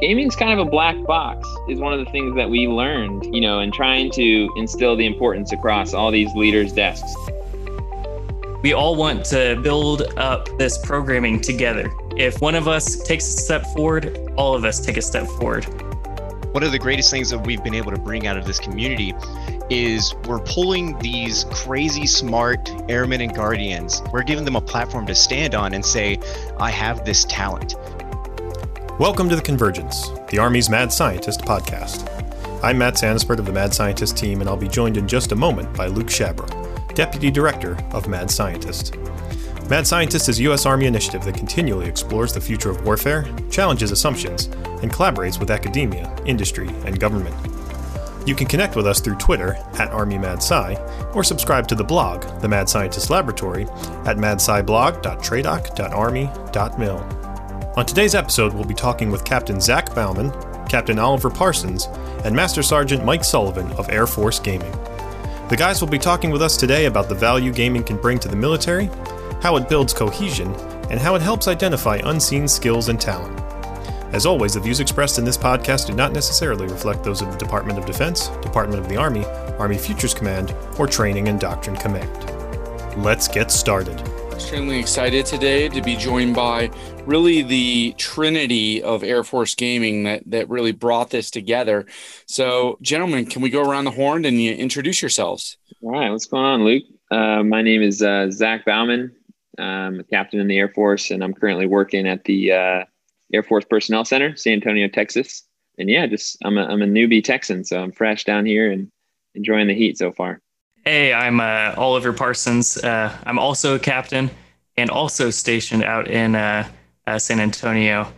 gaming's kind of a black box is one of the things that we learned you know in trying to instill the importance across all these leaders desks. We all want to build up this programming together. If one of us takes a step forward all of us take a step forward. One of the greatest things that we've been able to bring out of this community is we're pulling these crazy smart airmen and guardians. We're giving them a platform to stand on and say i have this talent Welcome to The Convergence, the Army's Mad Scientist podcast. I'm Matt Santaspirt of the Mad Scientist team, and I'll be joined in just a moment by Luke Shabro, Deputy Director of Mad Scientist. Mad Scientist is a U.S. Army initiative that continually explores the future of warfare, challenges assumptions, and collaborates with academia, industry, and government. You can connect with us through Twitter at ArmyMadSci or subscribe to the blog, The Mad Scientist Laboratory, at madsciblog.tradoc.army.mil. On today's episode, we'll be talking with Captain Zach Baumann, Captain Oliver Parsons, and Master Sergeant Mike Sullivan of Air Force Gaming. The guys will be talking with us today about the value gaming can bring to the military, how it builds cohesion, and how it helps identify unseen skills and talent. As always, the views expressed in this podcast do not necessarily reflect those of the Department of Defense, Department of the Army, Army Futures Command, or Training and Doctrine Command. Let's get started extremely excited today to be joined by really the trinity of Air Force gaming that that really brought this together. So, gentlemen, can we go around the horn and you introduce yourselves? All right, what's going on, Luke? Uh, my name is uh, Zach Baumann. I'm a captain in the Air Force, and I'm currently working at the uh, Air Force Personnel Center, San Antonio, Texas. And yeah, just I'm a, I'm a newbie Texan, so I'm fresh down here and enjoying the heat so far. Hey, I'm uh, Oliver Parsons. Uh, I'm also a captain and also stationed out in uh, uh San Antonio.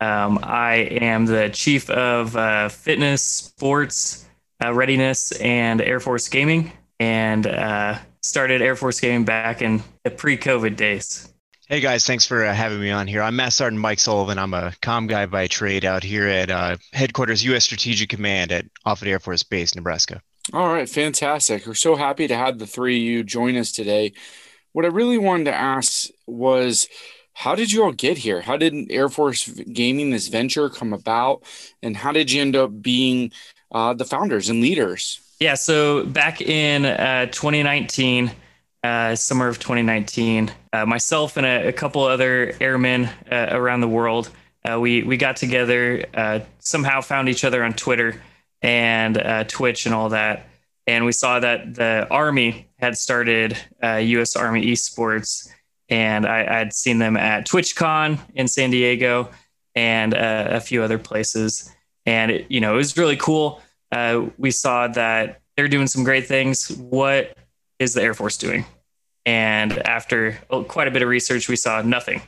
Um, I am the chief of uh, fitness, sports, uh, readiness, and Air Force gaming, and started Air Force gaming back in the pre-COVID days. Hey guys, thanks for having me on here. I'm Master Sergeant Mike Sullivan. I'm a com guy by trade out here at headquarters U.S. Strategic Command at Offutt Air Force Base, Nebraska. All right, fantastic. We're so happy to have the three of you join us today. What I really wanted to ask was how did you all get here? How did Air Force Gaming, this venture, come about? And how did you end up being uh, the founders and leaders? Yeah, so back in uh, 2019, uh, summer of 2019, uh, myself and a, a, couple other airmen uh, around the world, uh, we, we got together, somehow found each other on Twitter and uh, Twitch and all that. And we saw that the Army had started uh, U.S. Army Esports, and I, had seen them at TwitchCon in San Diego and uh, a few other places. And it, you know, it was really cool. Uh, we saw that they're doing some great things. What is the Air Force doing? And after quite a bit of research, we saw nothing.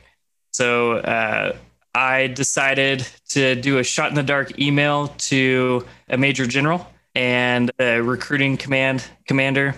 So uh, I decided to do a shot in the dark email to a major general and a recruiting command commander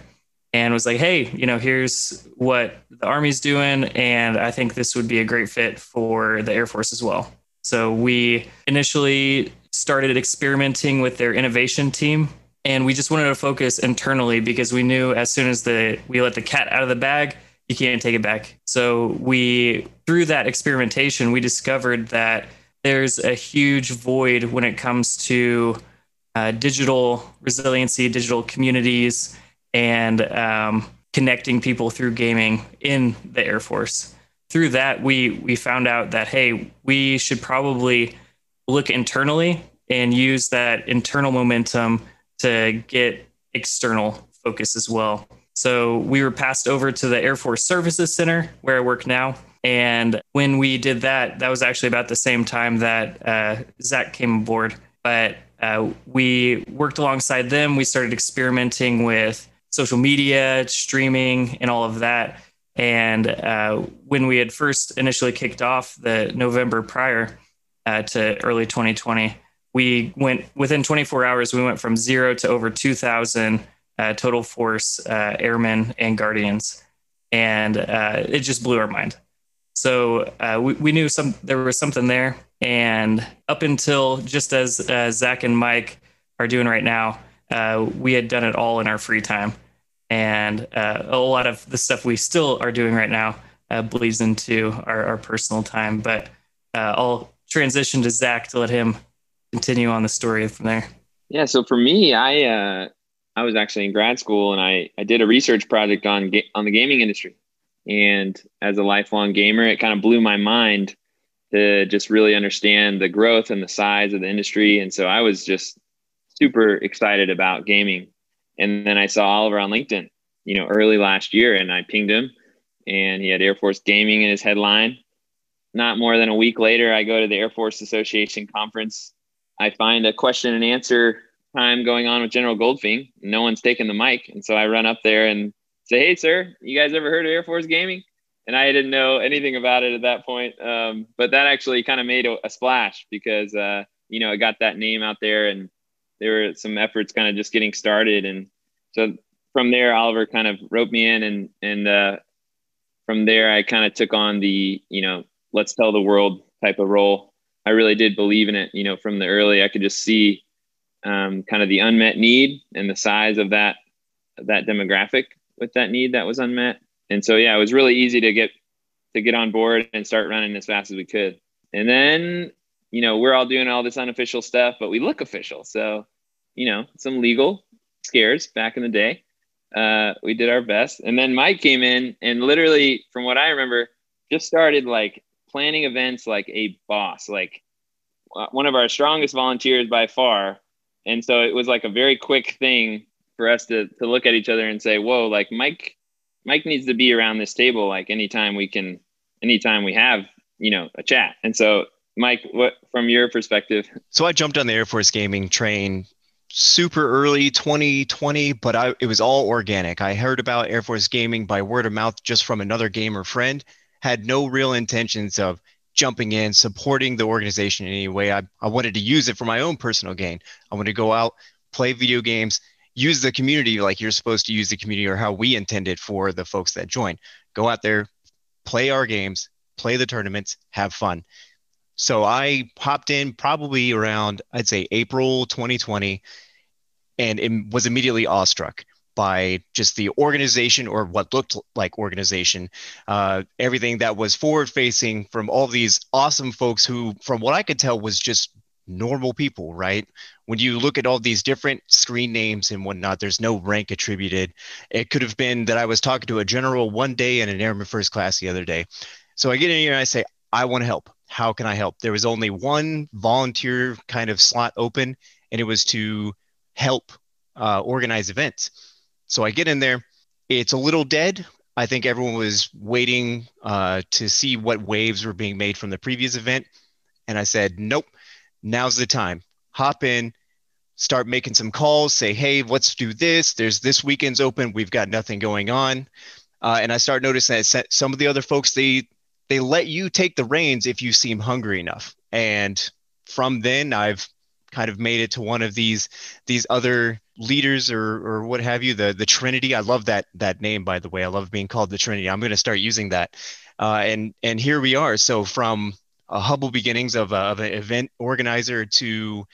and was like, hey, you know, here's what the Army's doing. And I think this would be a great fit for the Air Force as well. So we initially started experimenting with their innovation team. And we just wanted to focus internally because we knew as soon as the we let the cat out of the bag, you can't take it back. So we through that experimentation, we discovered that there's a huge void when it comes to uh, digital resiliency, digital communities, and um, connecting people through gaming in the Air Force. Through that, we we found out that hey, we should probably look internally and use that internal momentum to get external focus as well. So we were passed over to the Air Force Services Center where I work now. And when we did that, that was actually about the same time that uh, Zach came aboard. But uh, we worked alongside them. We started experimenting with social media, streaming, and all of that. And uh, when we had first initially kicked off the November prior uh, to early 2020, we went within 24 hours, we went from zero to over 2,000 uh, total force uh, airmen and guardians, and uh, it just blew our mind. So uh, we, we knew some there was something there, and up until just as Zach and Mike are doing right now, uh, we had done it all in our free time, and uh, a lot of the stuff we still are doing right now bleeds into our, our, personal time. But I'll transition to Zach to let him continue on the story from there. Yeah. So for me, I uh, I was actually in grad school and I I did a research project on ga- on the gaming industry, and as a lifelong gamer, it kind of blew my mind to just really understand the growth and the size of the industry. And so I was just super excited about gaming. And then I saw Oliver on LinkedIn, you know, early last year, and I pinged him, and he had Air Force Gaming in his headline. Not more than a week later, I go to the Air Force Association conference. I find a question and answer time going on with General Goldfein. No one's taking the mic. And so I run up there and say, Hey, sir, you guys ever heard of Air Force Gaming? And I didn't know anything about it at that point. Um, but that actually kind of made a, a splash because, uh, you know, it got that name out there and there were some efforts kind of just getting started. And so from there, Oliver kind of roped me in and, and, uh, from there, I kind of took on the, you know, let's tell the world type of role. I really did believe in it. You know, from the early, I could just see um, kind of the unmet need and the size of that that demographic with that need that was unmet. And so, yeah, it was really easy to get to get on board and start running as fast as we could. And then, you know, we're all doing all this unofficial stuff, but we look official. So, you know, some legal scares back in the day. Uh, we did our best. And then Mike came in and literally, from what I remember, just started like planning events like a boss, like uh, one of our strongest volunteers by far. And so it was like a very quick thing for us to to look at each other and say, "Whoa, like Mike, Mike needs to be around this table like anytime we can, anytime we have, you know, a chat." And so, Mike, what from your perspective? So I jumped on the Air Force gaming train super early 2020 but I, it was all organic i heard about air force gaming by word of mouth just from another gamer friend had no real intentions of jumping in, supporting the organization in any way. I, I wanted to use it for my own personal gain. I wanted to go out, play video games, use the community like you're supposed to use the community or how we intended for the folks that join. Go out there, play our games, play the tournaments, have fun. So I hopped in probably around, I'd say April 2020, and was immediately awestruck by just the organization or what looked like organization, uh, everything that was forward facing from all these awesome folks who, from what I could tell, was just normal people, right? When you look at all these different screen names and whatnot, there's no rank attributed. It could have been that I was talking to a general one day and an airman first class the other day. So I get in here and I say, I want to help. How can I help? There was only one volunteer kind of slot open, and it was to help uh, organize events. So I get in there. It's a little dead. I think everyone was waiting uh, to see what waves were being made from the previous event. And I said, nope, now's the time. Hop in, start making some calls, say, hey, let's do this. There's this weekend's open. We've got nothing going on. Uh, and I start noticing that some of the other folks, they, they let you take the reins if you seem hungry enough. And from then, I've kind of made it to one of these these other leaders or or what have you the the trinity. I love that that name by the way. I love being called the trinity. I'm going to start using that. Uh, and and here we are. So from a humble beginnings of, a, of an event organizer to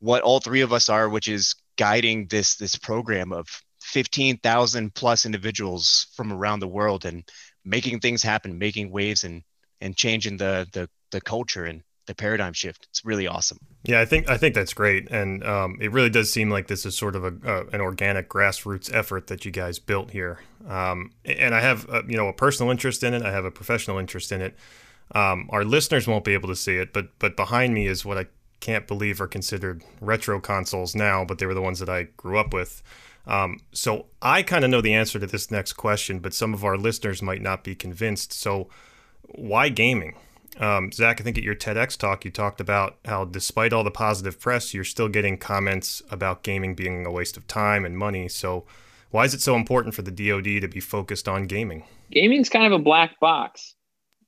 what all three of us are which is guiding this this program of 15,000 plus individuals from around the world and making things happen making waves and and changing the the the culture. And the paradigm shift. It's really awesome. Yeah, I think I think that's great, and um, it really does seem like this is sort of a, uh, an organic grassroots effort that you guys built here. Um, and I have a, you know a personal interest in it. I have a professional interest in it. Um, our listeners won't be able to see it, but but behind me is what I can't believe are considered retro consoles now, but they were the ones that I grew up with. Um, so I kind of know the answer to this next question, but some of our listeners might not be convinced. So why gaming? Um, Zach, I think at your TEDx talk, you talked about how despite all the positive press, you're still getting comments about gaming being a waste of time and money. So, why is it so important for the DoD to be focused on gaming? Gaming is kind of a black box,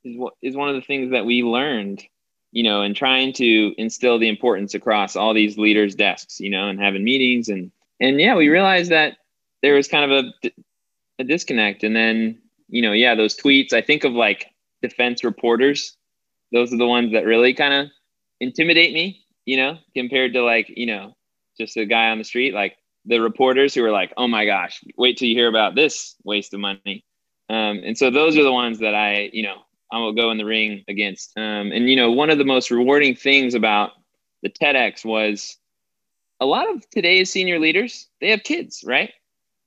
is what is one of the things that we learned, you know, and trying to instill the importance across all these leaders' desks, you know, and having meetings and and yeah, we realized that there was kind of a a disconnect, and then you know, yeah, those tweets. I think of like defense reporters those are the ones that really kind of intimidate me, you know, compared to like, you know, just a guy on the street, like the reporters who are like, oh my gosh, wait till you hear about this waste of money. Um, and so those are the ones that I, you know, I will go in the ring against. Um, and, you know, one of the most rewarding things about the TEDx was a lot of today's senior leaders, they have kids, right?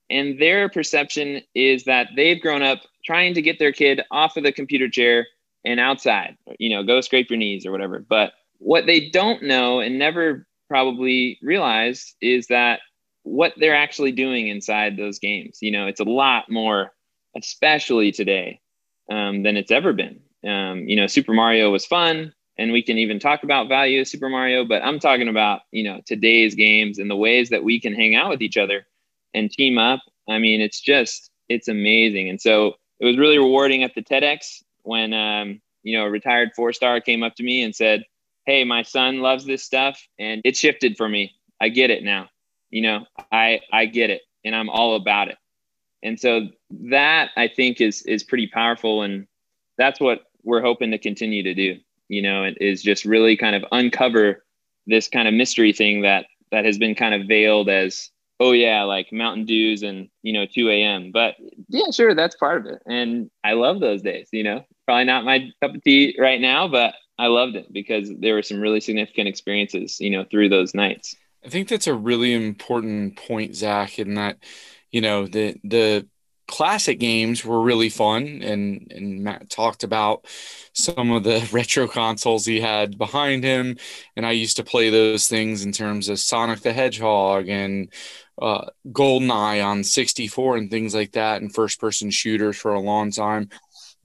And their perception is that they've grown up trying to get their kid off of the computer chair and outside, you know, go scrape your knees or whatever. But what they don't know and never probably realize is that what they're actually doing inside those games. You know, it's a lot more, especially today, um, than it's ever been. Um, you know, Super Mario was fun, and we can even talk about value of Super Mario, but I'm talking about, you know, today's games and the ways that we can hang out with each other and team up. I mean, it's just, it's amazing. And so it was really rewarding at the TEDx when, um, you know, a retired four star came up to me and said, Hey, my son loves this stuff. And it shifted for me. I get it now. You know, I, I get it and I'm all about it. And so that I think is, is pretty powerful. And that's what we're hoping to continue to do, you know, is just really kind of uncover this kind of mystery thing that, that has been kind of veiled as oh yeah, like Mountain Dews and you know 2 a.m. But yeah, sure, that's part of it, and I love those days. You know, probably not my cup of tea right now, but I loved it because there were some really significant experiences, you know, through those nights. I think that's a really important point, Zach, in that you know the the classic games were really fun and and Matt talked about some of the retro consoles he had behind him and I used to play those things in terms of Sonic the Hedgehog and uh, GoldenEye on 64 and things like that, and first person shooters for a long time.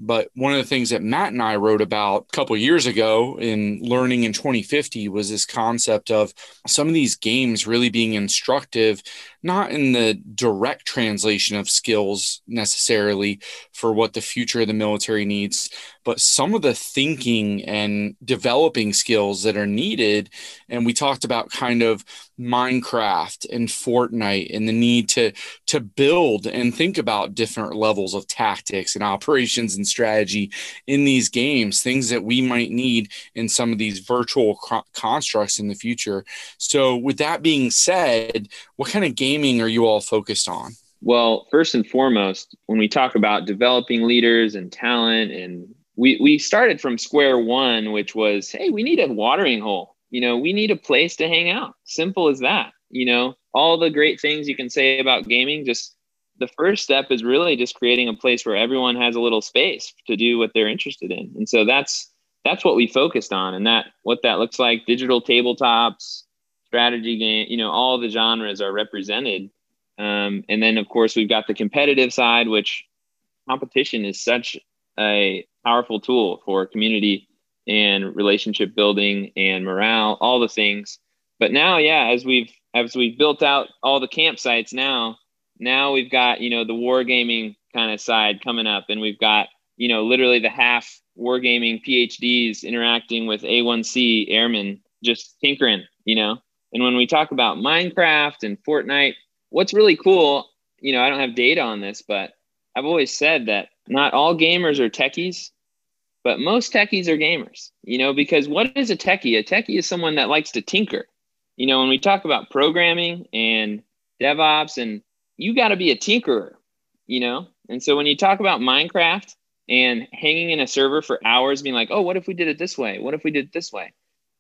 But one of the things that Matt and I wrote about a couple years ago in Learning in 2050 was this concept of some of these games really being instructive, not in the direct translation of skills necessarily for what the future of the military needs, but some of the thinking and developing skills that are needed. And we talked about kind of Minecraft and Fortnite and the need to to build and think about different levels of tactics and operations and strategy in these games, things that we might need in some of these virtual constructs in the future. So, with that being said, what kind of are you all focused on? Well, first and foremost, when we talk about developing leaders and talent and we we started from square one, which was, hey, we need a watering hole. You know, we need a place to hang out. Simple as that. You know, all the great things you can say about gaming, just the first step is really just creating a place where everyone has a little space to do what they're interested in. And so that's that's what we focused on. And that what that looks like, digital tabletops, strategy game, you know, all the genres are represented. Um, and then of course we've got the competitive side, which competition is such a powerful tool for community and relationship building and morale, all the things. But now, yeah, as we've as we've built out all the campsites now, now we've got you know the wargaming kind of side coming up, and we've got you know literally the half wargaming PhDs interacting with A1C airmen, just tinkering, you know. And when we talk about Minecraft and Fortnite, what's really cool, you know, I don't have data on this, but I've always said that not all gamers are techies, but most techies are gamers, you know, because what is a techie? A techie is someone that likes to tinker. You know, when we talk about programming and DevOps, and you got to be a tinkerer, you know? And so when you talk about Minecraft and hanging in a server for hours, being like, oh, what if we did it this way? What if we did it this way?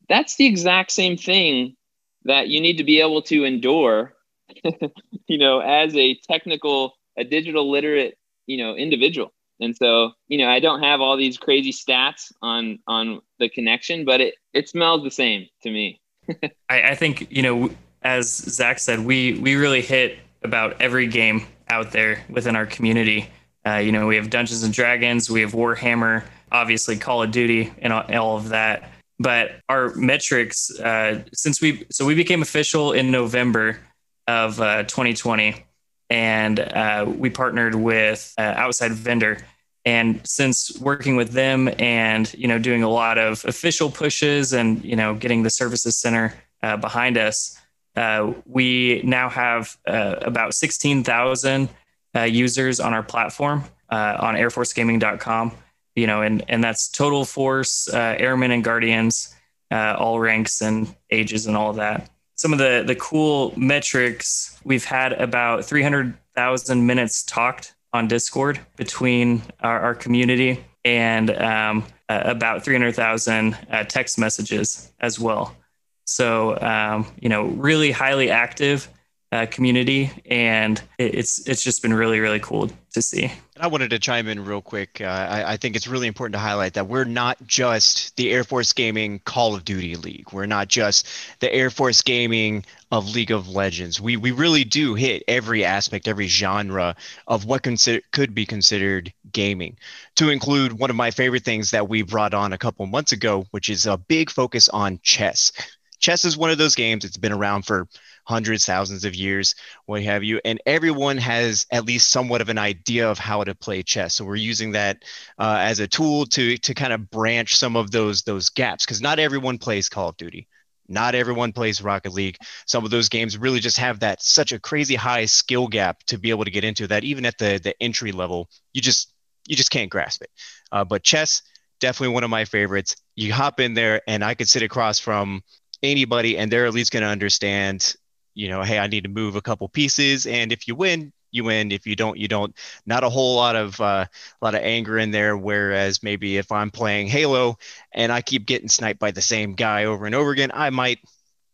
That's the exact same thing that you need to be able to endure, you know, as a technical, a digital literate, you know, individual. And so, you know, I don't have all these crazy stats on on the connection, but it it smells the same to me. I, I think you know, as Zach said, we we really hit about every game out there within our community. Uh, you know, we have Dungeons and Dragons, we have Warhammer, obviously Call of Duty, and all of that. But our metrics, uh, since we so we became official in November of uh, 2020, and uh, we partnered with uh, outside vendor. And since working with them and you know doing a lot of official pushes and you know getting the services center uh, behind us uh, we now have about 16000 uh, users on our platform on airforcegaming.com you know and and that's total force airmen and guardians all ranks and ages and all of that some of the the cool metrics we've had about 300,000 minutes talked on Discord between our, our community and um, uh, about 300,000 uh, text messages as well. So, um, you know, really highly active uh, community, and it's it's just been really really cool to see. I wanted to chime in real quick. Uh, I, I, think it's really important to highlight that we're not just the Air Force Gaming Call of Duty League. We're not just the Air Force Gaming of League of Legends. We we really do hit every aspect, every genre of what consider, could be considered gaming. To include one of my favorite things that we brought on a couple months ago, which is a big focus on chess. Chess is one of those games. It's been around for hundreds, thousands of years, what have you. And everyone has at least somewhat of an idea of how to play chess. So we're using that uh, as a tool to to kind of branch some of those those gaps because not everyone plays Call of Duty. Not everyone plays Rocket League. Some of those games really just have that such a crazy high skill gap to be able to get into that even at the the entry level, you just you just can't grasp it. Uh, but chess, definitely one of my favorites. You hop in there, and I could sit across from anybody, and they're at least going to understand you know, hey, I need to move a couple pieces, and if you win, you win. If you don't, you don't. Not a whole lot of uh, a lot of anger in there. Whereas maybe if I'm playing Halo and I keep getting sniped by the same guy over and over again, I might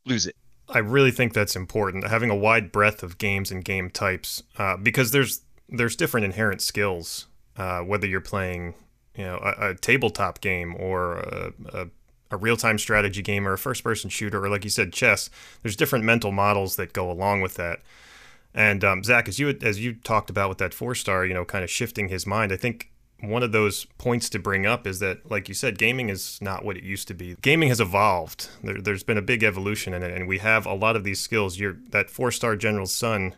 lose it. I really think that's important having a wide breadth of games and game types uh, because there's there's different inherent skills uh, whether you're playing you know a, a tabletop game or a, a a real time strategy game or a first person shooter, or like you said, chess, there's different mental models that go along with that. And um, Zach, as you as you talked about with that four star, you know, kind of shifting his mind, I think one of those points to bring up is that, like you said, gaming is not what it used to be. Gaming has evolved. There, has been a big evolution in it, and we have a lot of these skills. You're, that four star general's son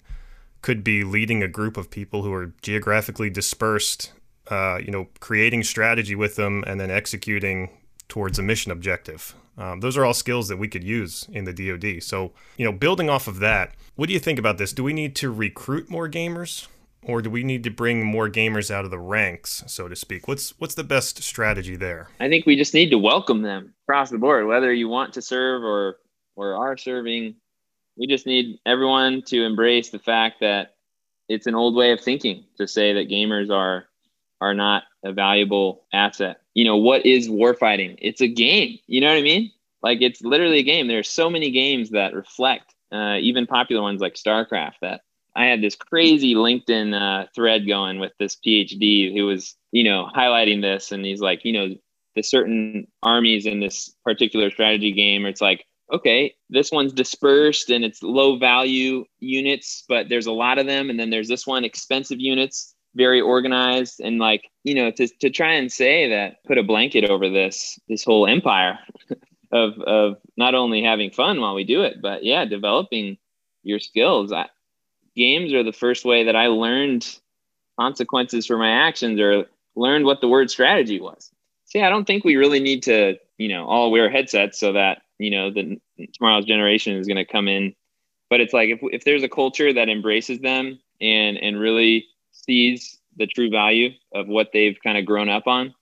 could be leading a group of people who are geographically dispersed. Uh, you know, creating strategy with them and then executing towards a mission objective. Um, those are all skills that we could use in the DoD. So, you know, building off of that, what do you think about this? Do we need to recruit more gamers, or do we need to bring more gamers out of the ranks, so to speak? What's what's the best strategy there? I think we just need to welcome them across the board, whether you want to serve or or are serving. We just need everyone to embrace the fact that it's an old way of thinking to say that gamers are are not a valuable asset. You know, what is warfighting? It's a game. You know what I mean? Like it's literally a game. There's so many games that reflect, uh, even popular ones like StarCraft. That I had this crazy LinkedIn uh, thread going with this PhD who was, you know, highlighting this, and he's like, you know, the certain armies in this particular strategy game, it's like, okay, this one's dispersed and it's low value units, but there's a lot of them, and then there's this one expensive units very organized and like you know to, to try and say that put a blanket over this this whole empire of of not only having fun while we do it but yeah developing your skills. I, games are the first way that i learned consequences for my actions or learned what the word strategy was. See i don't think we really need to you know all wear headsets so that you know the tomorrow's generation is going to come in. But it's like if, if there's a culture that embraces them and and really sees the true value of what they've kind of grown up on,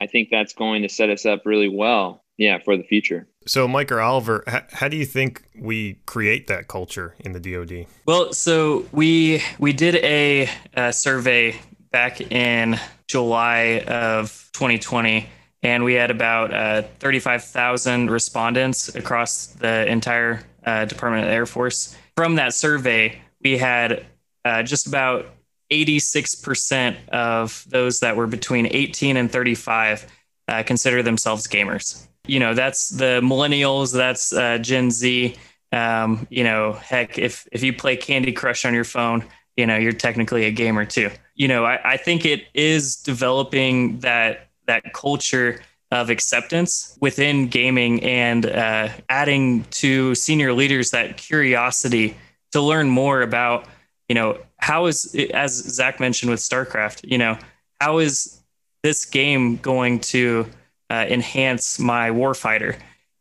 I think that's going to set us up really well, yeah, for the future. So, Mike or Oliver, how, how do you think we create that culture in the DoD? Well, so we we did a, a survey back in July of 2020, and we had about uh, 35,000 respondents across the entire uh, Department of the Air Force. From that survey, we had uh, just about 86% of those that were between 18 and 35 uh, consider themselves gamers. You know, that's the millennials, that's uh, Gen Z. Um, you know, heck, if if you play Candy Crush on your phone, you know, you're technically a gamer too. You know, I, I think it is developing that that culture of acceptance within gaming and uh, adding to senior leaders that curiosity to learn more about you know, how is as Zach mentioned with StarCraft, you know, how is this game going to uh, enhance my warfighter?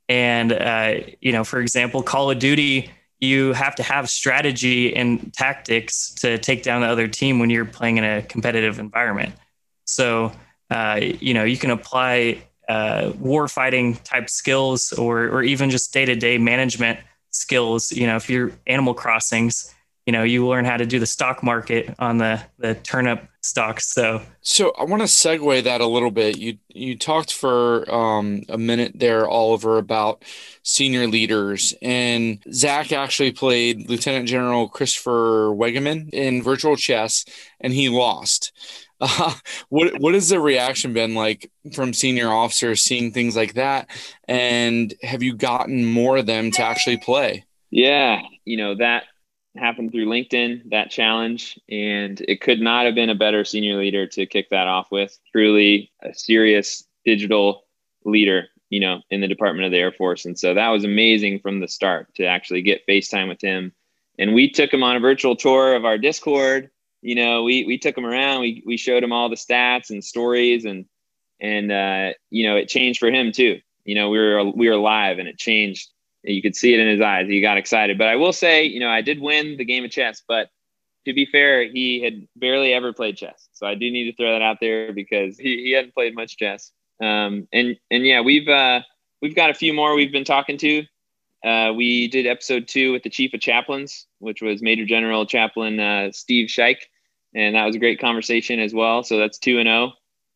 And uh, you know, for example, Call of Duty, you have to have strategy and tactics to take down the other team when you're playing in a competitive environment. So, uh, you know, you can apply uh, warfighting type skills or or even just day to day management skills. You know, if you're Animal Crossings you know you learn how to do the stock market on the the turnip stocks so so i want to segue that a little bit. You you talked for um, a minute there oliver about senior leaders. And zach actually played lieutenant general christopher weggeman in virtual chess and he lost. Uh, what what has the reaction been like from senior officers seeing things like that? And have you gotten more of them to actually play? Yeah you know that happened through LinkedIn, that challenge, and it could not have been a better senior leader to kick that off with. Truly a serious digital leader, you know, in the Department of the Air Force. And so that was amazing from the start to actually get FaceTime with him. And we took him on a virtual tour of our Discord. You know, we we took him around. We we showed him all the stats and stories, and and uh, you know, it changed for him too. You know, we were we were live, and it changed you could see it in his eyes. He got excited. But I will say, you know, I did win the game of chess, but to be fair, he had barely ever played chess. So I do need to throw that out there because he, he hadn't played much chess. Um, and and yeah, we've uh, we've got a few more we've been talking to. Uh, we did episode two with the chief of chaplains, which was Major General Chaplain uh, Steve Schaick, and that was a great conversation as well. So that's two and zero.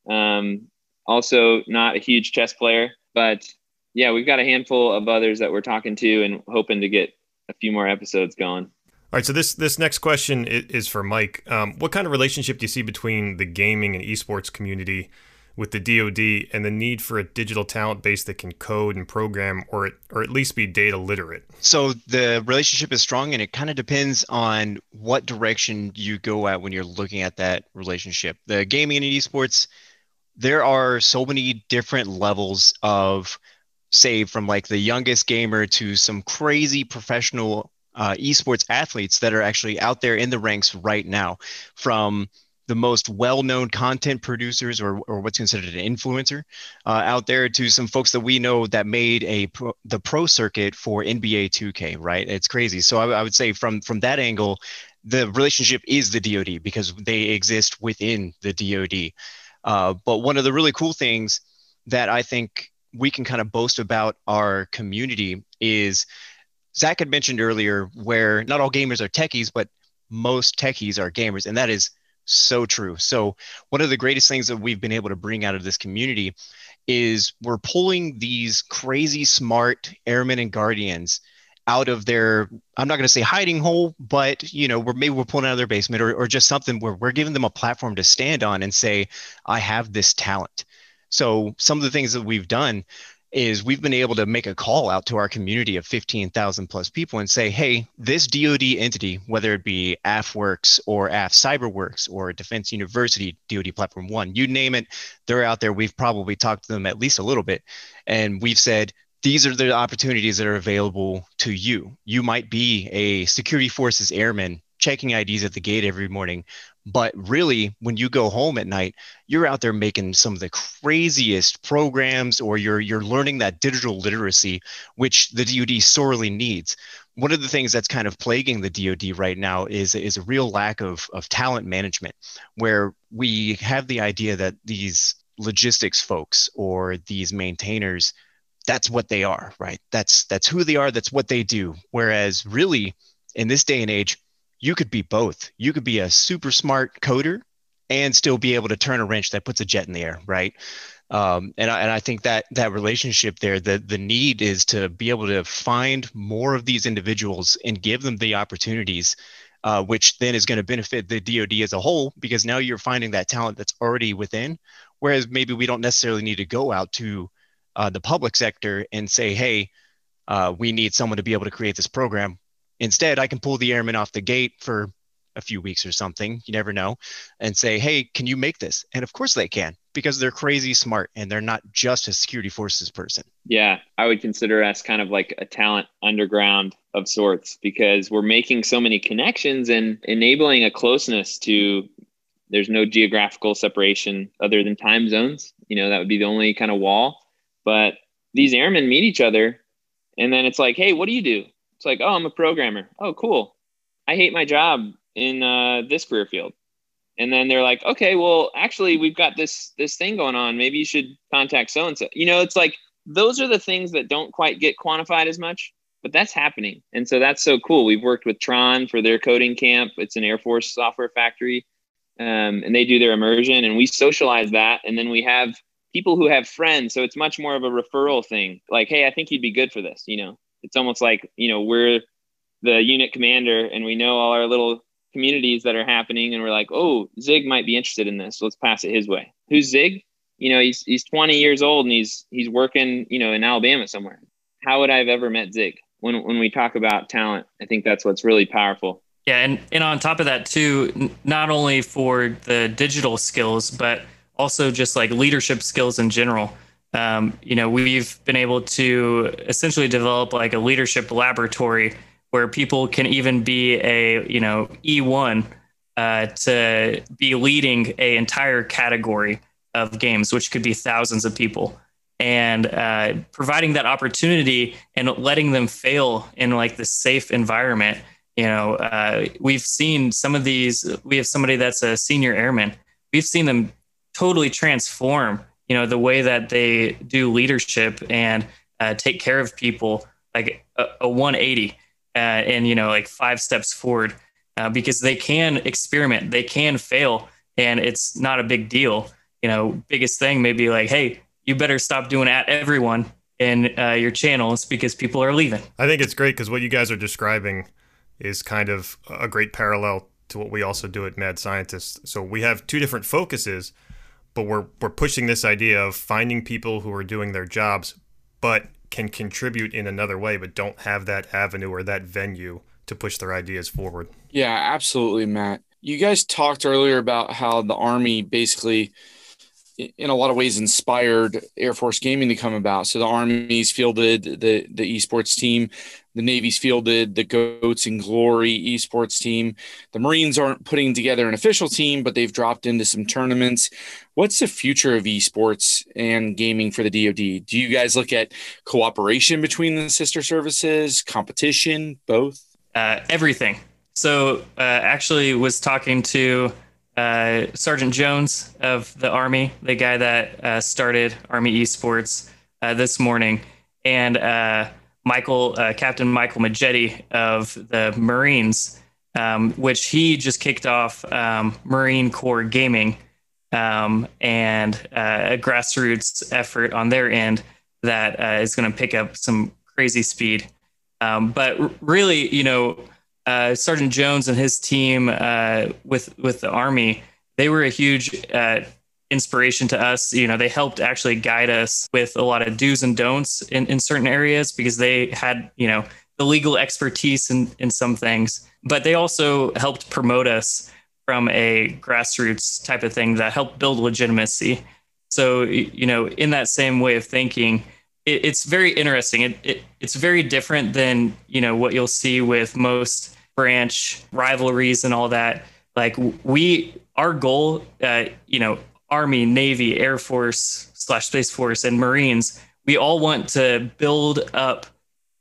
Oh. Um, also, not a huge chess player, but yeah, we've got a handful of others that we're talking to and hoping to get a few more episodes going. All right, so this this next question is for Mike. Um, what kind of relationship do you see between the gaming and esports community with the DoD and the need for a digital talent base that can code and program, or or at least be data literate? So the relationship is strong, and it kind of depends on what direction you go at when you're looking at that relationship. The gaming and esports, there are so many different levels of say from like the youngest gamer to some crazy professional uh, esports athletes that are actually out there in the ranks right now. From the most well-known content producers or, or what's considered an influencer uh, out there to some folks that we know that made a pro, the pro circuit for NBA 2K right? It's crazy. So I, I would say from from that angle the relationship is the DoD because they exist within the DoD uh, but one of the really cool things that I think we can kind of boast about our community is Zach had mentioned earlier where not all gamers are techies, but most techies are gamers. And that is so true. So, one of the greatest things that we've been able to bring out of this community is we're pulling these crazy smart airmen and guardians out of their i'm not going to say hiding hole but you know we're maybe we're pulling out of their basement or, or just something where we're giving them a platform to stand on and say i have this talent so some of the things that we've done is we've been able to make a call out to our community of 15,000 plus people and say, hey, this DoD entity, whether it be AFWERX or AF CyberWorx or Defense University DoD Platform One, you name it, they're out there. We've probably talked to them at least a little bit. And we've said, these are the opportunities that are available to you. You might be a security forces airman checking IDs at the gate every morning, but really, when you go home at night, you're out there making some of the craziest programs, or you're you're learning that digital literacy, which the DoD sorely needs. One of the things that's kind of plaguing the DoD right now is is a real lack of of talent management, where we have the idea that these logistics folks or these maintainers that's what they are right that's that's who they are that's what they do whereas really in this day and age you could be both. You could be a super smart coder and still be able to turn a wrench that puts a jet in the air, right? Um, and, I, and I think that that relationship there, the, the need is to be able to find more of these individuals and give them the opportunities, uh, which then is going to benefit the DoD as a whole, because now you're finding that talent that's already within. Whereas maybe we don't necessarily need to go out to uh, the public sector and say, hey, uh, we need someone to be able to create this program. Instead, I can pull the airman off the gate for a few weeks or something, you never know, and say, hey, can you make this? And of course they can because they're crazy smart and they're not just a security forces person. Yeah, I would consider us kind of like a talent underground of sorts because we're making so many connections and enabling a closeness to there's no geographical separation other than time zones. You know, that would be the only kind of wall. But these airmen meet each other and then it's like, hey, what do you do? It's like, oh, I'm a programmer. Oh, cool. I hate my job in uh, this career field. And then they're like, okay, well, actually, we've got this this thing going on. Maybe you should contact so and so. You know, it's like those are the things that don't quite get quantified as much. but that's happening. And so that's so cool. We've worked with Tron for their coding camp. It's an Air Force software factory. Um, and they do their immersion and we socialize that. And then we have people who have friends. So it's much more of a referral thing. Like, hey, I think you'd be good for this. You know, it's almost like, you know, we're the unit commander and we know all our little communities that are happening and we're like, oh, Zig might be interested in this. Let's pass it his way. Who's Zig? You know, he's he's 20 years old and he's he's working, you know, in Alabama somewhere. How would I have ever met Zig? When when we talk about talent, I think that's what's really powerful. Yeah, and and on top of that too, not only for the digital skills, but also just like leadership skills in general. Um, you know, we've been able to essentially develop like a leadership laboratory where people can even be a you know E1 uh, to be leading a entire category of games, which could be thousands of people, and uh, providing that opportunity and letting them fail in like the safe environment. You know, uh, we've seen some of these. We have somebody that's a senior airman. We've seen them totally transform. You know, the way that they do leadership and uh, take care of people, like a, a 180 uh, and you know like five steps forward uh, because they can experiment they can fail and it's not a big deal. You know biggest thing may be like hey you better stop doing at everyone in uh, your channels because people are leaving. I think it's great because what you guys are describing is kind of a great parallel to what we also do at mad scientists so we have two different focuses but we're we're pushing this idea of finding people who are doing their jobs but can contribute in another way, but don't have that avenue or that venue to push their ideas forward. Yeah, absolutely, Matt. You guys talked earlier about how the Army basically, in a lot of ways, inspired Air Force gaming to come about. So the Army's fielded the the esports team, the Navy's fielded the Goats and Glory esports team. The Marines aren't putting together an official team, but they've dropped into some tournaments. What's the future of esports and gaming for the DoD? Do you guys look at cooperation between the sister services, competition, both? Uh, everything. So, uh, actually, was talking to uh, Sergeant Jones of the Army, the guy that uh, started Army Esports uh, this morning, and uh, Michael, Captain Michael Majetti of the Marines, um, which he just kicked off um, Marine Corps Gaming um, and uh, a grassroots effort on their end that uh, is going to pick up some crazy speed. Um, but really, you know, uh, Sergeant Jones and his team uh, with with the Army, they were a huge uh, inspiration to us. You know, they helped actually guide us with a lot of do's and don'ts in, in certain areas because they had, you know, the legal expertise in, in some things, but they also helped promote us from a grassroots type of thing that helped build legitimacy. So, you know, in that same way of thinking, it's very interesting. It, it, it's very different than, you know, what you'll see with most branch rivalries and all that. Like we, our goal, uh, you know, Army, Navy, Air Force slash Space Force, and Marines, we all want to build up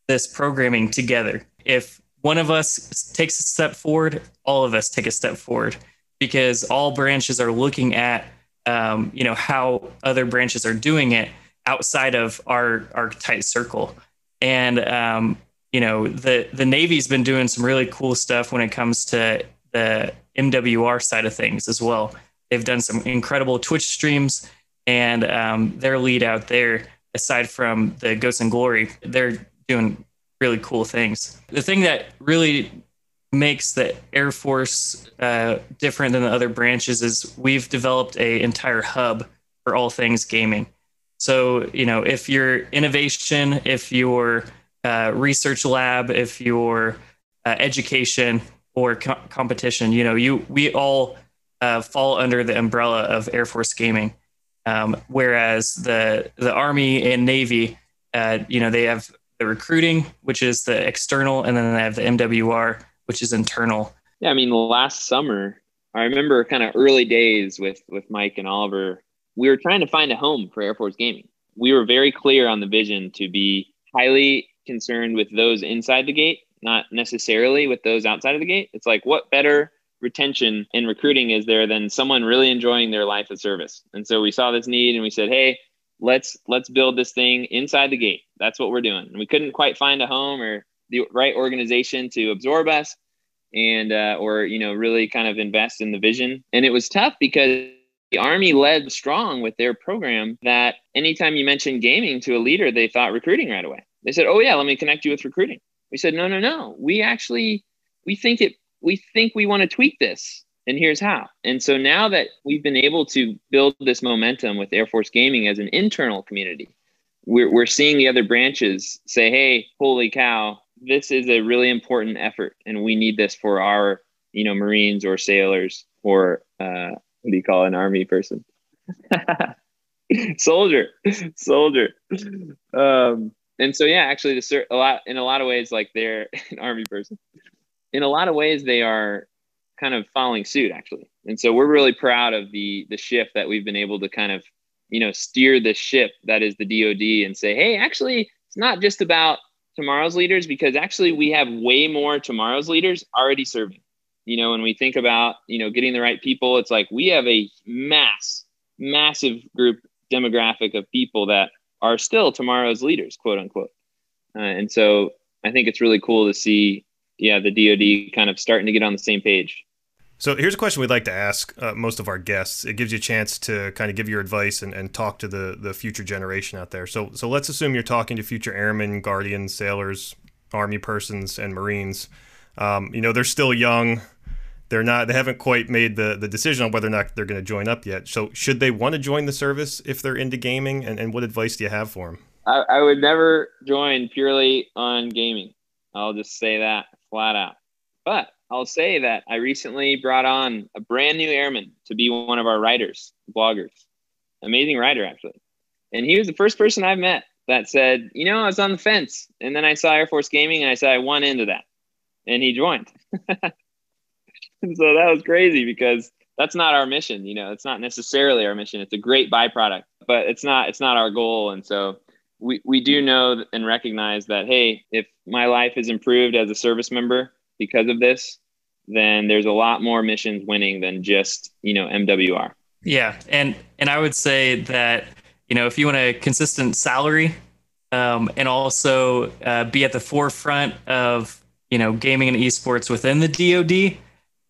this programming together. If one of us takes a step forward, all of us take a step forward because all branches are looking at um, you know how other branches are doing it outside of our our tight circle and um, you know the the navy's been doing some really cool stuff when it comes to the mwr side of things as well they've done some incredible twitch streams and um, their lead out there aside from the goats and glory they're doing really cool things. The thing that really makes the Air Force uh, different than the other branches is we've developed a entire hub for all things gaming. So you know, if your innovation, if your uh, research lab, if your uh, education or co- competition, you know, you we all uh, fall under the umbrella of Air Force gaming. Um, whereas the the Army and Navy, uh, you know, they have the recruiting, which is the external, and then they have the MWR, which is internal. Yeah, I mean, last summer, I remember kind of early days with with Mike and Oliver. We were trying to find a home for Air Force Gaming. We were very clear on the vision to be highly concerned with those inside the gate, not necessarily with those outside of the gate. It's like, what better retention and recruiting is there than someone really enjoying their life of service? And so we saw this need and we said, hey, let's let's build this thing inside the gate. That's what we're doing. And we couldn't quite find a home or the right organization to absorb us and uh, or you know really kind of invest in the vision. And it was tough because the army led strong with their program that anytime you mentioned gaming to a leader, they thought recruiting right away. They said, "Oh yeah, let me connect you with recruiting." We said, "No, no, no. We actually we think it we think we want to tweak this and here's how. And so now that we've been able to build this momentum with Air Force Gaming as an internal community, we're, we're seeing the other branches say, hey, holy cow, this is a really important effort and we need this for our, you know, Marines or sailors or uh, what do you call an army person? soldier, soldier. Um, and so, yeah, actually, the a lot in a lot of ways, like they're an army person. In a lot of ways, they are kind of following suit actually. And so we're really proud of the the shift that we've been able to kind of, you know, steer the ship that is the DoD and say, hey, actually, it's not just about tomorrow's leaders because actually we have way more tomorrow's leaders already serving. You know, when we think about, you know, getting the right people, it's like we have a mass, massive group demographic of people that are still tomorrow's leaders, quote unquote. Uh, and so I think it's really cool to see, yeah, the DoD kind of starting to get on the same page. So here's a question we'd like to ask uh, most of our guests. It gives you a chance to kind of give your advice and, and talk to the, the future generation out there. So so let's assume you're talking to future airmen, guardians, sailors, army persons, and marines. Um, you know they're still young. They're not. They haven't quite made the, the decision on whether or not they're going to join up yet. So should they want to join the service if they're into gaming? And, and what advice do you have for them? I, I would never join purely on gaming. I'll just say that flat out. But I'll say that I recently brought on a brand new airman to be one of our writers, bloggers. Amazing writer, actually. And he was the first person I've met that said, you know, I was on the fence. And then I saw Air Force Gaming and I said, I want into that. And he joined. and so that was crazy because that's not our mission. You know, it's not necessarily our mission. It's a great byproduct, but it's not, it's not our goal. And so we, we do know and recognize that, hey, if my life is improved as a service member, because of this, then there's a lot more missions winning than just, you know, MWR. Yeah. And, and I would say that, you know, if you want a consistent salary um, and also uh, be at the forefront of, you know, gaming and esports within the DoD,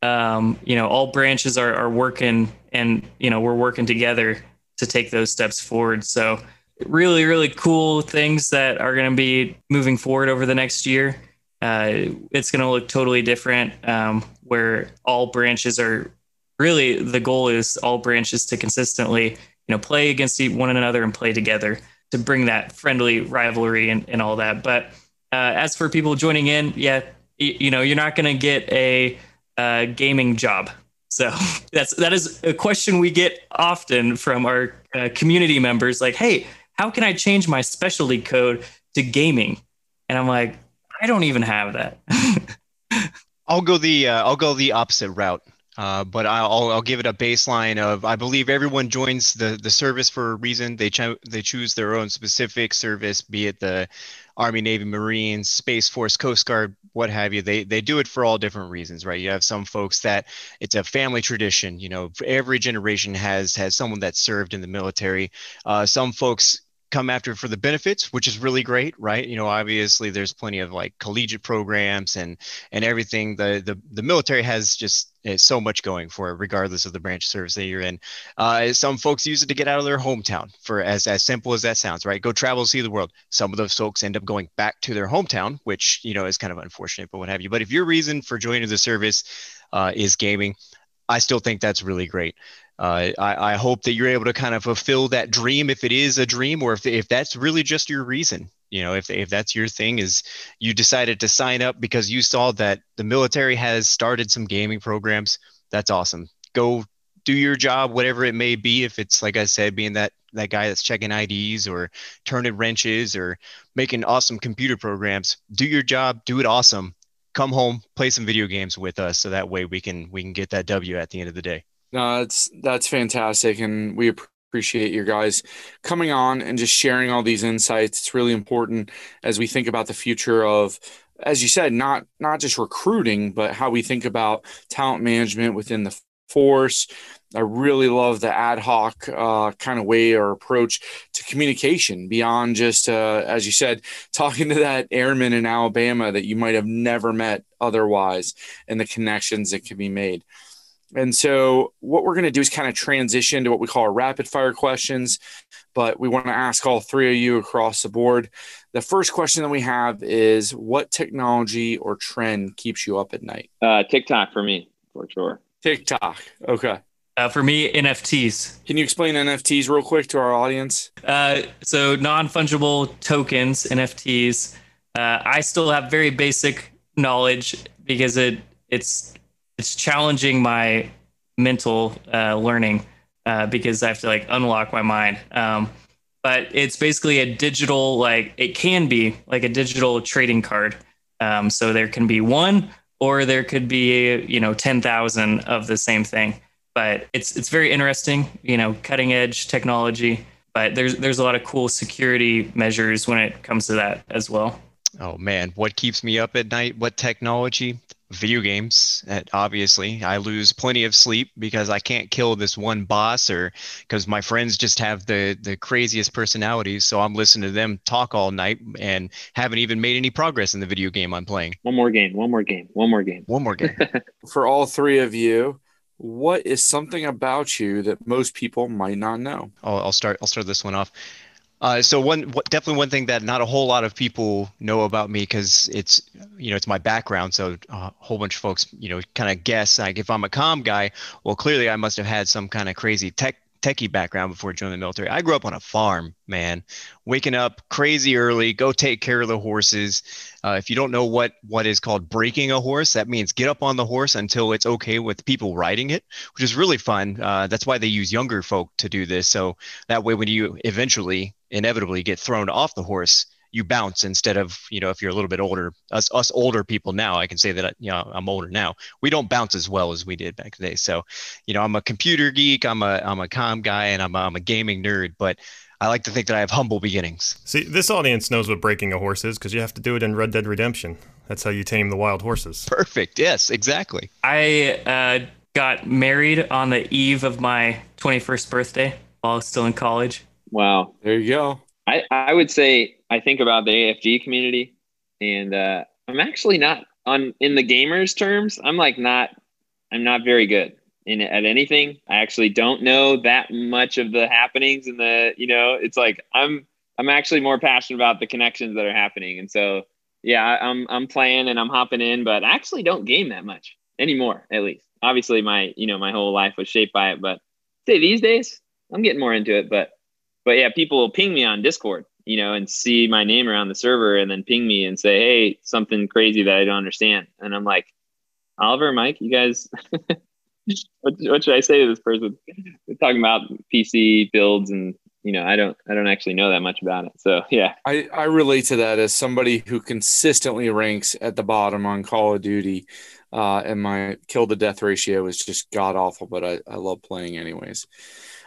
um, you know, all branches are, are working and, you know, we're working together to take those steps forward. So, really, really cool things that are going to be moving forward over the next year uh, it's going to look totally different um, where all branches are really the goal is all branches to consistently you know play against one another and play together to bring that friendly rivalry and, and all that but uh, as for people joining in yeah you, you know you're not going to get a, a gaming job so that's that is a question we get often from our uh, community members like hey how can i change my specialty code to gaming and i'm like I don't even have that. I'll go the uh, I'll go the opposite route. Uh, but I'll, I'll give it a baseline of I believe everyone joins the, the service for a reason. They cho- they choose their own specific service, be it the Army, Navy, Marines, Space Force, Coast Guard, what have you. They they do it for all different reasons, right? You have some folks that it's a family tradition. You know, every generation has has someone that served in the military. Uh, some folks come after for the benefits which is really great right? You know obviously there's plenty of like collegiate programs and and everything. The the, the military has just so much going for it regardless of the branch of service that you're in. Uh, some folks use it to get out of their hometown for as as simple as that sounds right? Go travel see the world. Some of those folks end up going back to their hometown which you know is kind of unfortunate but what have you. But if your reason for joining the service uh, is gaming i still think that's really great. Uh, I, I, hope that you're able to kind of fulfill that dream if it is a dream or if, if that's really just your reason you know if, if that's your thing is you decided to sign up because you saw that the military has started some gaming programs that's awesome. Go do your job whatever it may be. If it's like i said being that that guy that's checking ids or turning wrenches or making awesome computer programs do your job do it awesome come home play some video games with us so that way we can we can get that w at the end of the day no, that's that's fantastic, and we appreciate your guys coming on and just sharing all these insights. It's really important as we think about the future of, as you said, not not just recruiting, but how we think about talent management within the Force. I really love the ad hoc uh, kind of way or approach to communication beyond just, uh, as you said, talking to that airman in Alabama that you might have never met otherwise and the connections that can be made. And so, what we're going to do is kind of transition to what we call our rapid fire questions, but we want to ask all three of you across the board. The first question that we have is What technology or trend keeps you up at night? Uh, TikTok for me, for sure. TikTok. Okay. Uh, for me, NFTs. Can you explain NFTs real quick to our audience? Uh, so non fungible tokens, NFTs. Uh, I still have very basic knowledge because it it's it's challenging my mental uh, learning uh, because I have to like unlock my mind. Um, but it's basically a digital like it can be like a digital trading card. Um, so there can be one, or there could be you know ten thousand of the same thing but it's it's very interesting, you know, cutting edge technology. But there's there's a lot of cool security measures when it comes to that as well. Oh man, what keeps me up at night? What technology? Video games. Obviously, I lose plenty of sleep because I can't kill this one boss, or because my friends just have the the craziest personalities. So I'm listening to them talk all night and haven't even made any progress in the video game I'm playing. One more game. One more game. One more game. One more game. For all three of you, what is something about you that most people might not know? I'll, I'll start. I'll start this one off. Uh, so one definitely one thing that not a whole lot of people know about me because it's you know it's my background. So a whole bunch of folks you know kind of guess like if I'm a com guy, well clearly I must have had some kind of crazy tech techie background before joining the military. I grew up on a farm, man, waking up crazy early, go take care of the horses. Uh, if you don't know what what is called breaking a horse, that means get up on the horse until it's okay with people riding it, which is really fun. Uh, that's why they use younger folk to do this. So that way, when you eventually, inevitably get thrown off the horse, you bounce instead of you know if you're a little bit older us us older people now i can say that you know i'm older now we don't bounce as well as we did back in the day so you know i'm a computer geek i'm a i'm a com guy and i'm a, I'm a gaming nerd but I like to think that I have humble beginnings. See, this audience knows what breaking a horse is because you have to do it in Red Dead Redemption. That's how you tame the wild horses. Perfect. Yes, exactly. I uh, got married on the eve of my 21st birthday while I was still in college. Wow. There you go. I, I would say I think about the AFG community, and uh, I'm actually not on in the gamers terms. I'm like not I'm not very good in at anything. I actually don't know that much of the happenings and the you know it's like I'm I'm actually more passionate about the connections that are happening, and so yeah, I'm I'm playing and I'm hopping in, but I actually don't game that much anymore. At least, obviously, my you know my whole life was shaped by it, but say these days I'm getting more into it, but but yeah, people will ping me on Discord, you know, and see my name around the server and then ping me and say, Hey, something crazy that I don't understand. And I'm like, Oliver, Mike, you guys, what, what, should I say to this person? We're talking about PC builds and, you know, I don't, I don't actually know that much about it. So yeah, I, I relate to that as somebody who consistently ranks at the bottom on Call of Duty. Uh, and my kill to death ratio is just god awful, but I, I love playing anyways.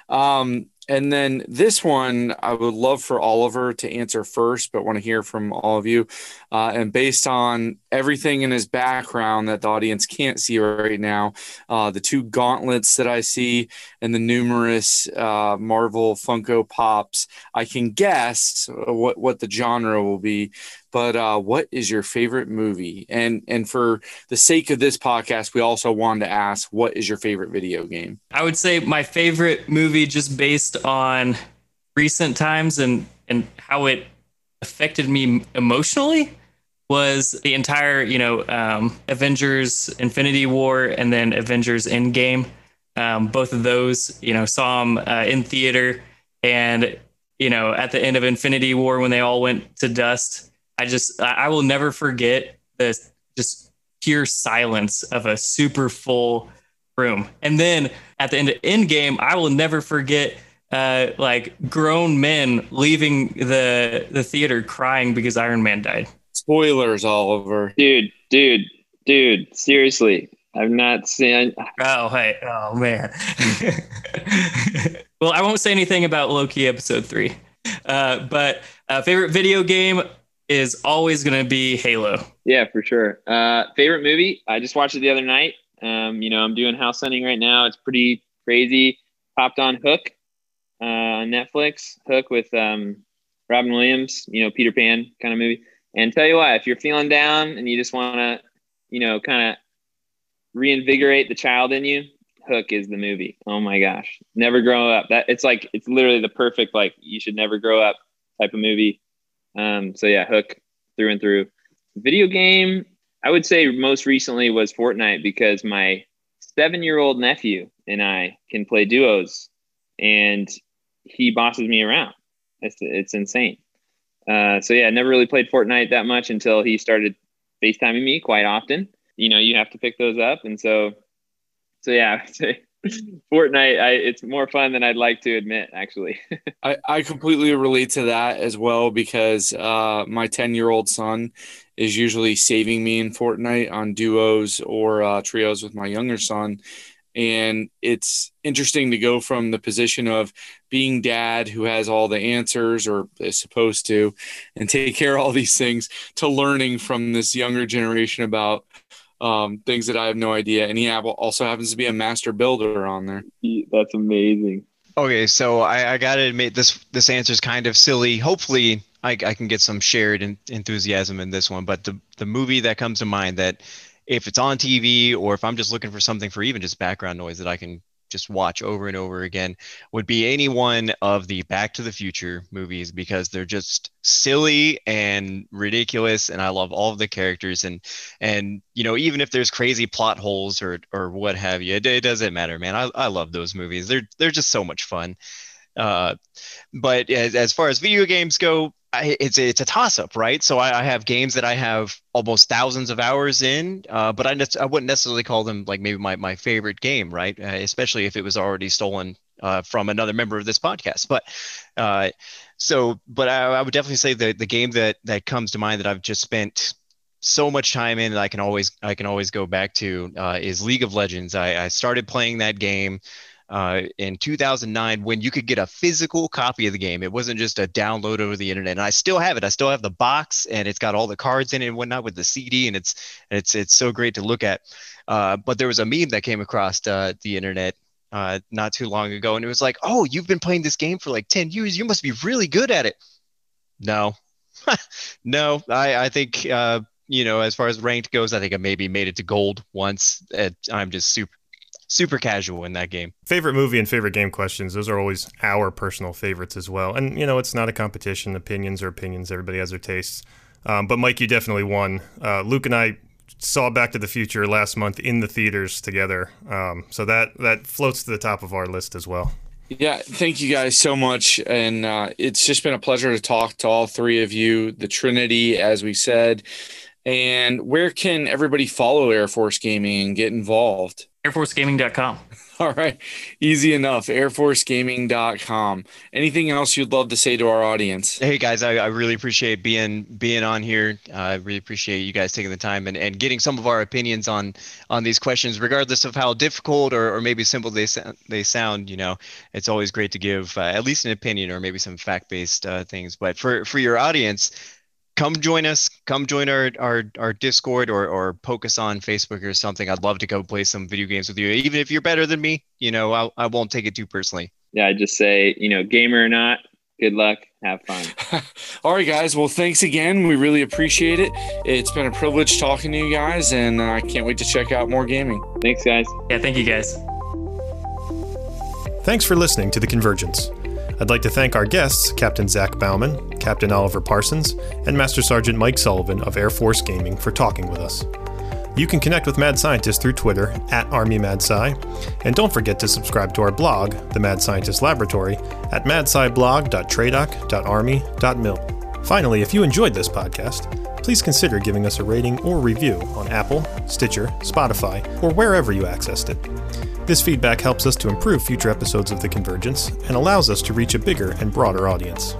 Um, and then this one, I would love for Oliver to answer first, but want to hear from all of you. Uh, and based on everything in his background that the audience can't see right now, uh, the two gauntlets that I see, and the numerous uh, Marvel Funko Pops, I can guess what what the genre will be but uh, what is your favorite movie? And and for the sake of this podcast, we also wanted to ask, what is your favorite video game? I would say my favorite movie, just based on recent times and and how it affected me emotionally, was the entire you know um, Avengers Infinity War and then Avengers Endgame. Um, both of those, you know, saw them uh, in theater, and you know, at the end of Infinity War when they all went to dust I just I will never forget the just pure silence of a super full room. And then at the end of end game, I will never forget uh, like grown men leaving the the theater crying because Iron Man died. Spoilers, Oliver. Dude, dude, dude. Seriously, I've not seen. Oh, hey, oh man. well, I won't say anything about Loki episode three. Uh, but uh, favorite video game is always going to be Halo. Yeah, for sure. Uh, favorite movie? I just watched it the other night. Um, you know, I'm doing house hunting right now. It's pretty crazy. Popped on Hook uh, on Netflix. Hook with um, Robin Williams. You know, Peter Pan kind of movie. And tell you what, if you're feeling down and you just want to, you know, kind of reinvigorate the child in you, Hook is the movie. Oh my gosh, never grow up. That it's like it's literally the perfect like you should never grow up type of movie. Um, so yeah, Hook through and through. Video game, I would say most recently was Fortnite because my seven year old nephew and I can play duos, and he bosses me around. It's it's insane. Uh, so yeah, I never really played Fortnite that much until he started FaceTiming me quite often. You know, you have to pick those up, and so so yeah, Fortnite, I, it's more fun than I'd like to admit, actually. I, I completely relate to that as well because uh, my 10 year old son is usually saving me in Fortnite on duos or uh, trios with my younger son. And it's interesting to go from the position of being dad who has all the answers or is supposed to and take care of all these things to learning from this younger generation about um, things that I have no idea. And he also happens to be a master builder on there. That's amazing. Okay, so I, I got to admit this this answer is kind of silly. Hopefully, I, I can get some shared in, enthusiasm in this one. But the the movie that comes to mind that if it's on TV or if I'm just looking for something for even just background noise that I can just watch over and over again would be any one of the Back to the Future movies because they're just silly and ridiculous and I love all of the characters. And and you know even if there's crazy plot holes or or what have you it, it doesn't matter man. I, I love those movies. They're they're just so much fun. Uh, but as, as far as video games go It's it's a toss up, right? So I, I, have games that I have almost thousands of hours in, uh, but I, ne- I wouldn't necessarily call them like maybe my, my favorite game, right? Uh, especially if it was already stolen uh, from another member of this podcast. But uh, so, but I, would definitely say the the game that that comes to mind that I've just spent so much time in that I can always I can always go back to uh, is League of Legends. I started playing that game uh, in 2009 when you could get a physical copy of the game. It wasn't just a download over the internet. And I still have it. I still have the box, and it's got all the cards in it and whatnot with the CD, and it's it's it's so great to look at. Uh, but there was a meme that came across uh, the internet uh, not too long ago, and it was like, "Oh, you've been playing this game for like 10 years. You must be really good at it." No, no. I I think uh, you know as far as ranked goes, I think I maybe made it to gold once. I'm just super super casual in that game. Favorite movie and favorite game questions, those are always our personal favorites as well. And, you know, it's not a competition. Opinions are opinions. Everybody has their tastes. Um, but, Mike, you definitely won. Uh, Luke and I saw Back to the Future last month in the theaters together. Um, so that, that floats to the top of our list as well. Yeah, thank you guys so much. And uh, it's just been a pleasure to talk to all three of you, the Trinity, as we said. And where can everybody follow Air Force Gaming and get involved? airforcegaming.com. All right. Easy enough. airforcegaming.com. Anything else you'd love to say to our audience? Hey guys, I, I really appreciate being being on here. Uh, I really appreciate you guys taking the time and, and getting some of our opinions on on these questions, regardless of how difficult or, or maybe simple they they sound. You know, it's always great to give uh, at least an opinion or maybe some fact based uh, things. But for for your audience, come join us. Come join our our, our Discord or or poke us on Facebook or something. I'd love to go play some video games with you. Even if you're better than me, you know, I'll, I won't take it too personally. Yeah, I just say, you know, gamer or not, good luck. Have fun. All right, guys. Well, thanks again. We really appreciate it. It's been a privilege talking to you guys, and I can't wait to check out more gaming. Thanks, guys. Yeah, thank you, guys. Thanks for listening to The Convergence. I'd like to thank our guests, Captain Zach Baumann, Captain Oliver Parsons, and Master Sergeant Mike Sullivan of Air Force Gaming for talking with us. You can connect with Mad Scientist through Twitter at ArmyMadSci, and don't forget to subscribe to our blog, The Mad Scientist Laboratory, at madsciblog.tradoc.army.mil. Finally, if you enjoyed this podcast, please consider giving us a rating or review on Apple, Stitcher, Spotify, or wherever you accessed it. This feedback helps us to improve future episodes of The Convergence and allows us to reach a bigger and broader audience.